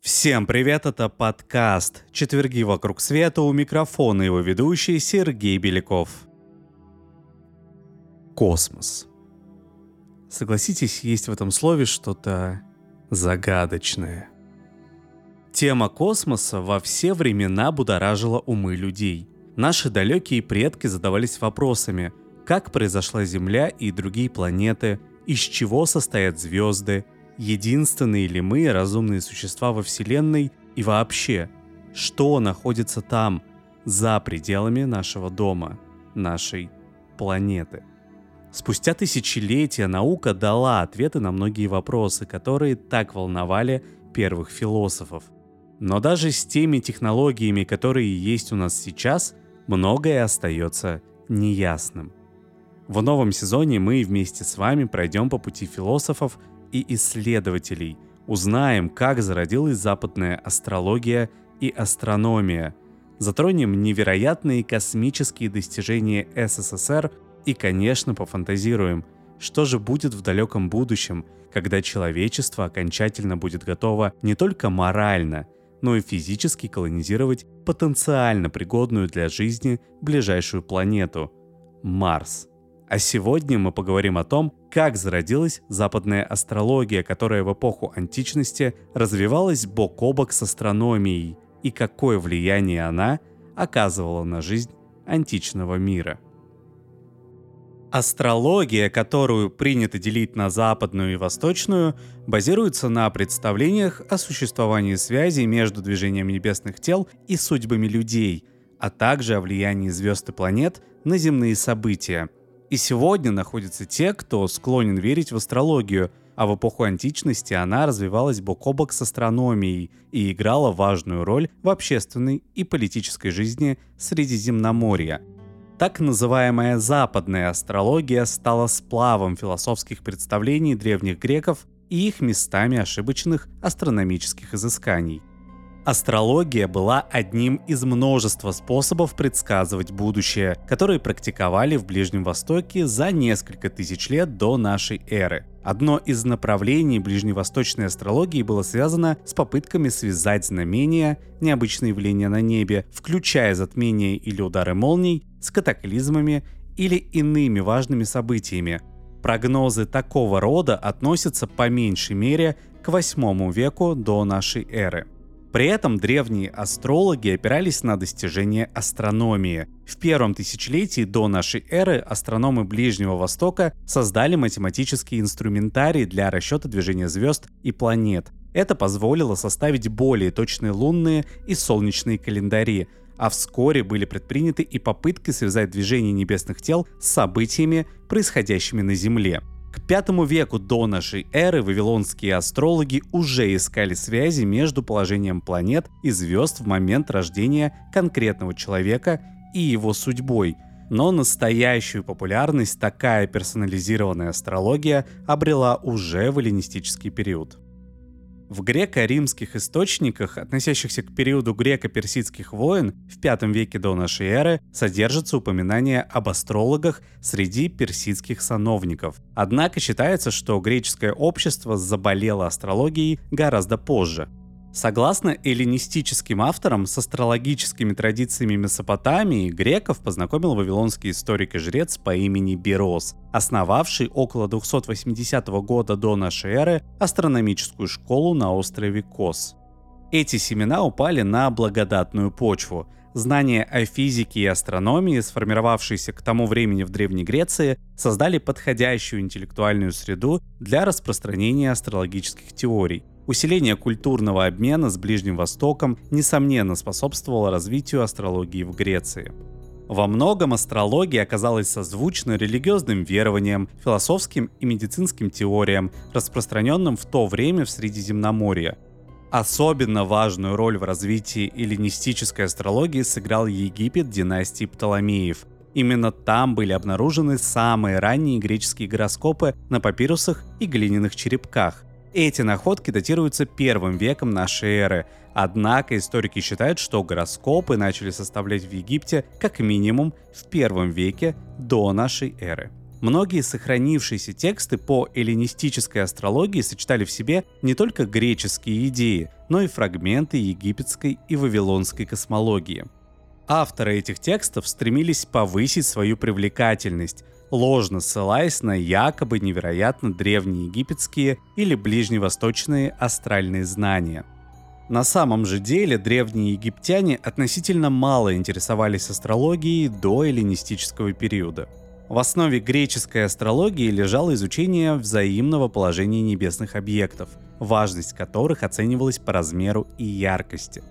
Всем привет, это подкаст «Четверги вокруг света» у микрофона его ведущий Сергей Беляков. Космос. Согласитесь, есть в этом слове что-то загадочное. Тема космоса во все времена будоражила умы людей. Наши далекие предки задавались вопросами, как произошла Земля и другие планеты, из чего состоят звезды – единственные ли мы разумные существа во Вселенной и вообще, что находится там, за пределами нашего дома, нашей планеты. Спустя тысячелетия наука дала ответы на многие вопросы, которые так волновали первых философов. Но даже с теми технологиями, которые есть у нас сейчас, многое остается неясным. В новом сезоне мы вместе с вами пройдем по пути философов и исследователей. Узнаем, как зародилась западная астрология и астрономия. Затронем невероятные космические достижения СССР и, конечно, пофантазируем, что же будет в далеком будущем, когда человечество окончательно будет готово не только морально, но и физически колонизировать потенциально пригодную для жизни ближайшую планету – Марс. А сегодня мы поговорим о том, как зародилась западная астрология, которая в эпоху античности развивалась бок о бок с астрономией, и какое влияние она оказывала на жизнь античного мира. Астрология, которую принято делить на западную и восточную, базируется на представлениях о существовании связи между движением небесных тел и судьбами людей, а также о влиянии звезд и планет на земные события – и сегодня находятся те, кто склонен верить в астрологию, а в эпоху античности она развивалась бок о бок с астрономией и играла важную роль в общественной и политической жизни Средиземноморья. Так называемая западная астрология стала сплавом философских представлений древних греков и их местами ошибочных астрономических изысканий. Астрология была одним из множества способов предсказывать будущее, которые практиковали в Ближнем Востоке за несколько тысяч лет до нашей эры. Одно из направлений ближневосточной астрологии было связано с попытками связать знамения, необычные явления на небе, включая затмения или удары молний, с катаклизмами или иными важными событиями. Прогнозы такого рода относятся по меньшей мере к 8 веку до нашей эры. При этом древние астрологи опирались на достижения астрономии. В первом тысячелетии до нашей эры астрономы Ближнего Востока создали математический инструментарий для расчета движения звезд и планет. Это позволило составить более точные лунные и солнечные календари, а вскоре были предприняты и попытки связать движение небесных тел с событиями, происходящими на Земле. К пятому веку до нашей эры вавилонские астрологи уже искали связи между положением планет и звезд в момент рождения конкретного человека и его судьбой. Но настоящую популярность такая персонализированная астрология обрела уже в эллинистический период. В греко-римских источниках, относящихся к периоду греко-персидских войн в V веке до нашей эры, содержатся упоминания об астрологах среди персидских сановников. Однако считается, что греческое общество заболело астрологией гораздо позже. Согласно эллинистическим авторам, с астрологическими традициями Месопотамии греков познакомил вавилонский историк и жрец по имени Берос, основавший около 280 года до нашей эры астрономическую школу на острове Кос. Эти семена упали на благодатную почву. Знания о физике и астрономии, сформировавшиеся к тому времени в Древней Греции, создали подходящую интеллектуальную среду для распространения астрологических теорий – Усиление культурного обмена с Ближним Востоком несомненно способствовало развитию астрологии в Греции. Во многом астрология оказалась созвучна религиозным верованиям, философским и медицинским теориям, распространенным в то время в Средиземноморье. Особенно важную роль в развитии эллинистической астрологии сыграл Египет династии Птоломеев. Именно там были обнаружены самые ранние греческие гороскопы на папирусах и глиняных черепках, Эти находки датируются первым веком нашей эры, однако историки считают, что гороскопы начали составлять в Египте как минимум в первом веке до нашей эры. Многие сохранившиеся тексты по эллинистической астрологии сочетали в себе не только греческие идеи, но и фрагменты египетской и вавилонской космологии. Авторы этих текстов стремились повысить свою привлекательность, ложно ссылаясь на якобы невероятно древние египетские или ближневосточные астральные знания. На самом же деле древние египтяне относительно мало интересовались астрологией до эллинистического периода – в основе греческой астрологии лежало изучение взаимного положения небесных объектов, важность которых оценивалась по размеру и яркости.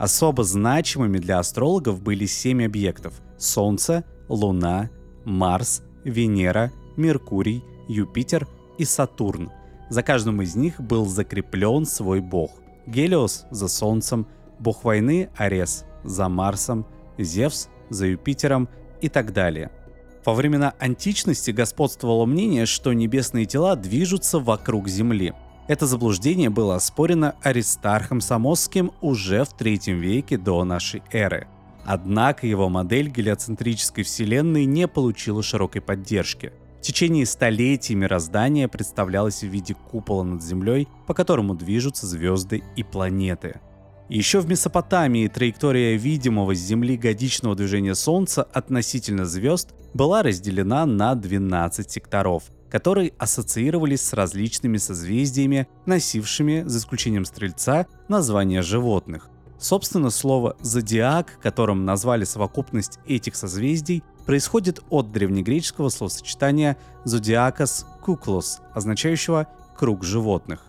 Особо значимыми для астрологов были семь объектов – Солнце, Луна, Марс, Венера, Меркурий, Юпитер и Сатурн. За каждым из них был закреплен свой бог. Гелиос за Солнцем, бог войны Арес за Марсом, Зевс за Юпитером и так далее – во времена античности господствовало мнение, что небесные тела движутся вокруг Земли. Это заблуждение было оспорено Аристархом Самосским уже в третьем веке до нашей эры. Однако его модель гелиоцентрической Вселенной не получила широкой поддержки. В течение столетий мироздание представлялось в виде купола над Землей, по которому движутся звезды и планеты – еще в Месопотамии траектория видимого с Земли годичного движения Солнца относительно звезд была разделена на 12 секторов, которые ассоциировались с различными созвездиями, носившими, за исключением Стрельца, названия животных. Собственно, слово «зодиак», которым назвали совокупность этих созвездий, происходит от древнегреческого словосочетания «зодиакос куклос», означающего «круг животных».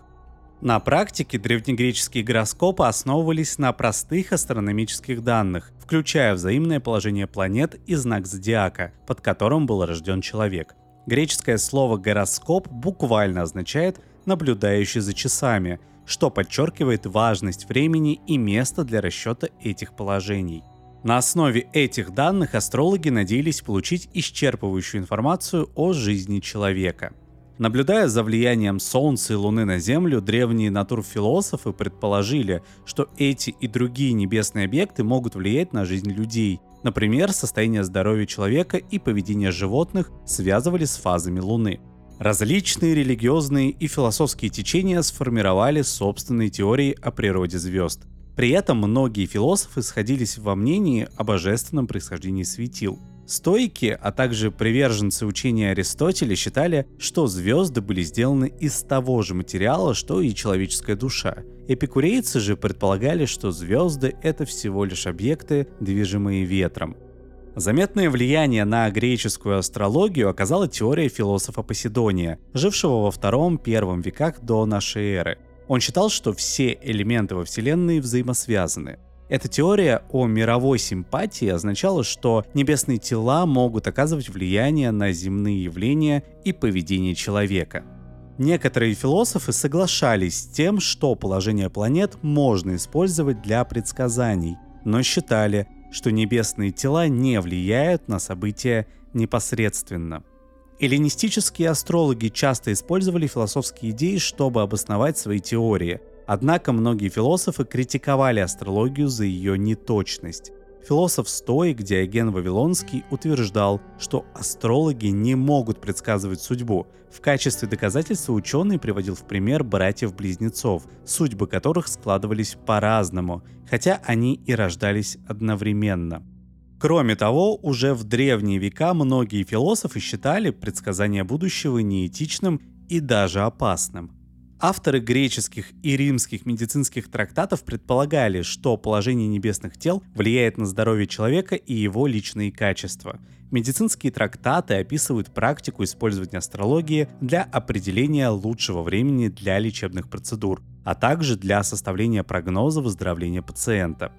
На практике древнегреческие гороскопы основывались на простых астрономических данных, включая взаимное положение планет и знак зодиака, под которым был рожден человек. Греческое слово «гороскоп» буквально означает «наблюдающий за часами», что подчеркивает важность времени и места для расчета этих положений. На основе этих данных астрологи надеялись получить исчерпывающую информацию о жизни человека – Наблюдая за влиянием Солнца и Луны на Землю, древние натурфилософы предположили, что эти и другие небесные объекты могут влиять на жизнь людей. Например, состояние здоровья человека и поведение животных связывали с фазами Луны. Различные религиозные и философские течения сформировали собственные теории о природе звезд. При этом многие философы сходились во мнении о божественном происхождении светил – Стойки, а также приверженцы учения Аристотеля считали, что звезды были сделаны из того же материала, что и человеческая душа. Эпикурейцы же предполагали, что звезды — это всего лишь объекты, движимые ветром. Заметное влияние на греческую астрологию оказала теория философа Поседония, жившего во втором-первом веках до нашей эры. Он считал, что все элементы во Вселенной взаимосвязаны. Эта теория о мировой симпатии означала, что небесные тела могут оказывать влияние на земные явления и поведение человека. Некоторые философы соглашались с тем, что положение планет можно использовать для предсказаний, но считали, что небесные тела не влияют на события непосредственно. Эллинистические астрологи часто использовали философские идеи, чтобы обосновать свои теории – Однако многие философы критиковали астрологию за ее неточность. Философ Стоик Диоген Вавилонский утверждал, что астрологи не могут предсказывать судьбу. В качестве доказательства ученый приводил в пример братьев-близнецов, судьбы которых складывались по-разному, хотя они и рождались одновременно. Кроме того, уже в древние века многие философы считали предсказание будущего неэтичным и даже опасным. Авторы греческих и римских медицинских трактатов предполагали, что положение небесных тел влияет на здоровье человека и его личные качества. Медицинские трактаты описывают практику использования астрологии для определения лучшего времени для лечебных процедур, а также для составления прогноза выздоровления пациента.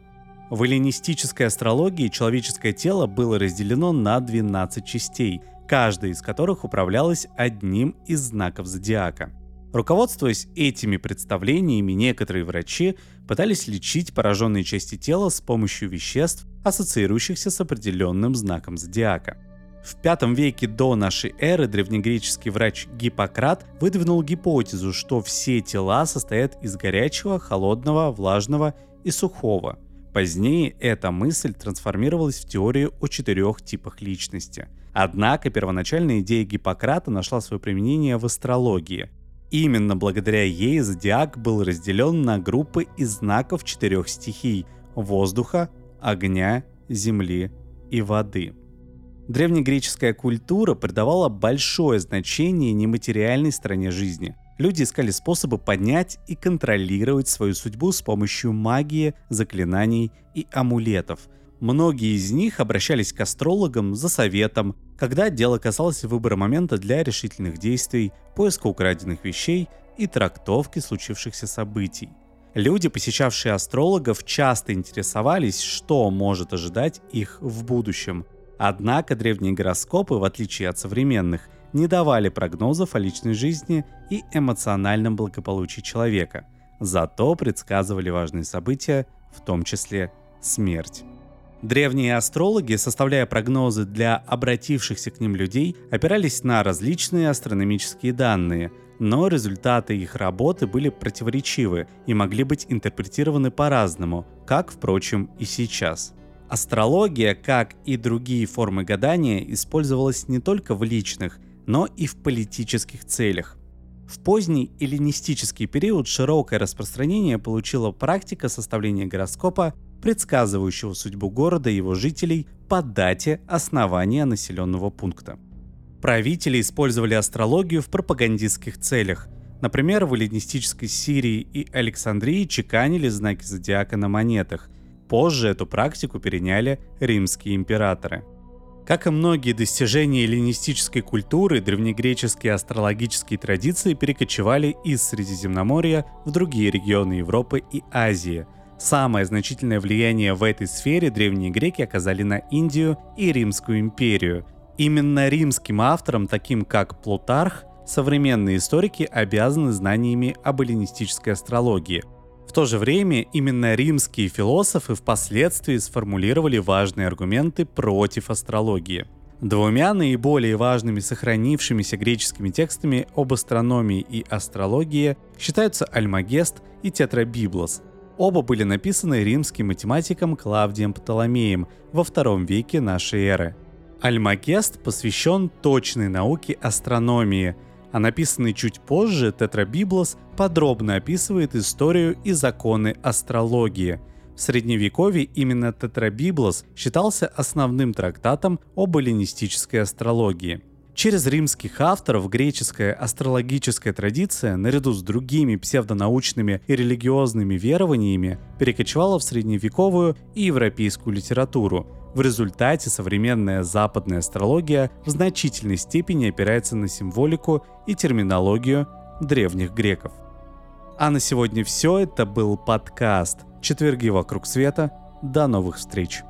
В эллинистической астрологии человеческое тело было разделено на 12 частей, каждая из которых управлялась одним из знаков зодиака – Руководствуясь этими представлениями, некоторые врачи пытались лечить пораженные части тела с помощью веществ, ассоциирующихся с определенным знаком зодиака. В V веке до нашей эры древнегреческий врач Гиппократ выдвинул гипотезу, что все тела состоят из горячего, холодного, влажного и сухого. Позднее эта мысль трансформировалась в теорию о четырех типах личности. Однако первоначальная идея Гиппократа нашла свое применение в астрологии. Именно благодаря ей зодиак был разделен на группы из знаков четырех стихий – воздуха, огня, земли и воды. Древнегреческая культура придавала большое значение нематериальной стороне жизни. Люди искали способы поднять и контролировать свою судьбу с помощью магии, заклинаний и амулетов. Многие из них обращались к астрологам за советом, когда дело касалось выбора момента для решительных действий, поиска украденных вещей и трактовки случившихся событий. Люди, посещавшие астрологов, часто интересовались, что может ожидать их в будущем. Однако древние гороскопы, в отличие от современных, не давали прогнозов о личной жизни и эмоциональном благополучии человека, зато предсказывали важные события, в том числе смерть. Древние астрологи, составляя прогнозы для обратившихся к ним людей, опирались на различные астрономические данные, но результаты их работы были противоречивы и могли быть интерпретированы по-разному, как, впрочем, и сейчас. Астрология, как и другие формы гадания, использовалась не только в личных, но и в политических целях. В поздний эллинистический период широкое распространение получила практика составления гороскопа предсказывающего судьбу города и его жителей по дате основания населенного пункта. Правители использовали астрологию в пропагандистских целях. Например, в эллинистической Сирии и Александрии чеканили знаки зодиака на монетах. Позже эту практику переняли римские императоры. Как и многие достижения эллинистической культуры, древнегреческие астрологические традиции перекочевали из Средиземноморья в другие регионы Европы и Азии – Самое значительное влияние в этой сфере древние греки оказали на Индию и Римскую империю. Именно римским авторам, таким как Плутарх, современные историки обязаны знаниями об эллинистической астрологии. В то же время именно римские философы впоследствии сформулировали важные аргументы против астрологии. Двумя наиболее важными сохранившимися греческими текстами об астрономии и астрологии считаются Альмагест и Тетрабиблос – Оба были написаны римским математиком Клавдием Птоломеем во втором веке нашей эры. Альмагест посвящен точной науке астрономии, а написанный чуть позже Тетрабиблос подробно описывает историю и законы астрологии. В средневековье именно Тетрабиблос считался основным трактатом об эллинистической астрологии – Через римских авторов греческая астрологическая традиция, наряду с другими псевдонаучными и религиозными верованиями, перекочевала в средневековую и европейскую литературу. В результате современная западная астрология в значительной степени опирается на символику и терминологию древних греков. А на сегодня все. Это был подкаст «Четверги вокруг света». До новых встреч!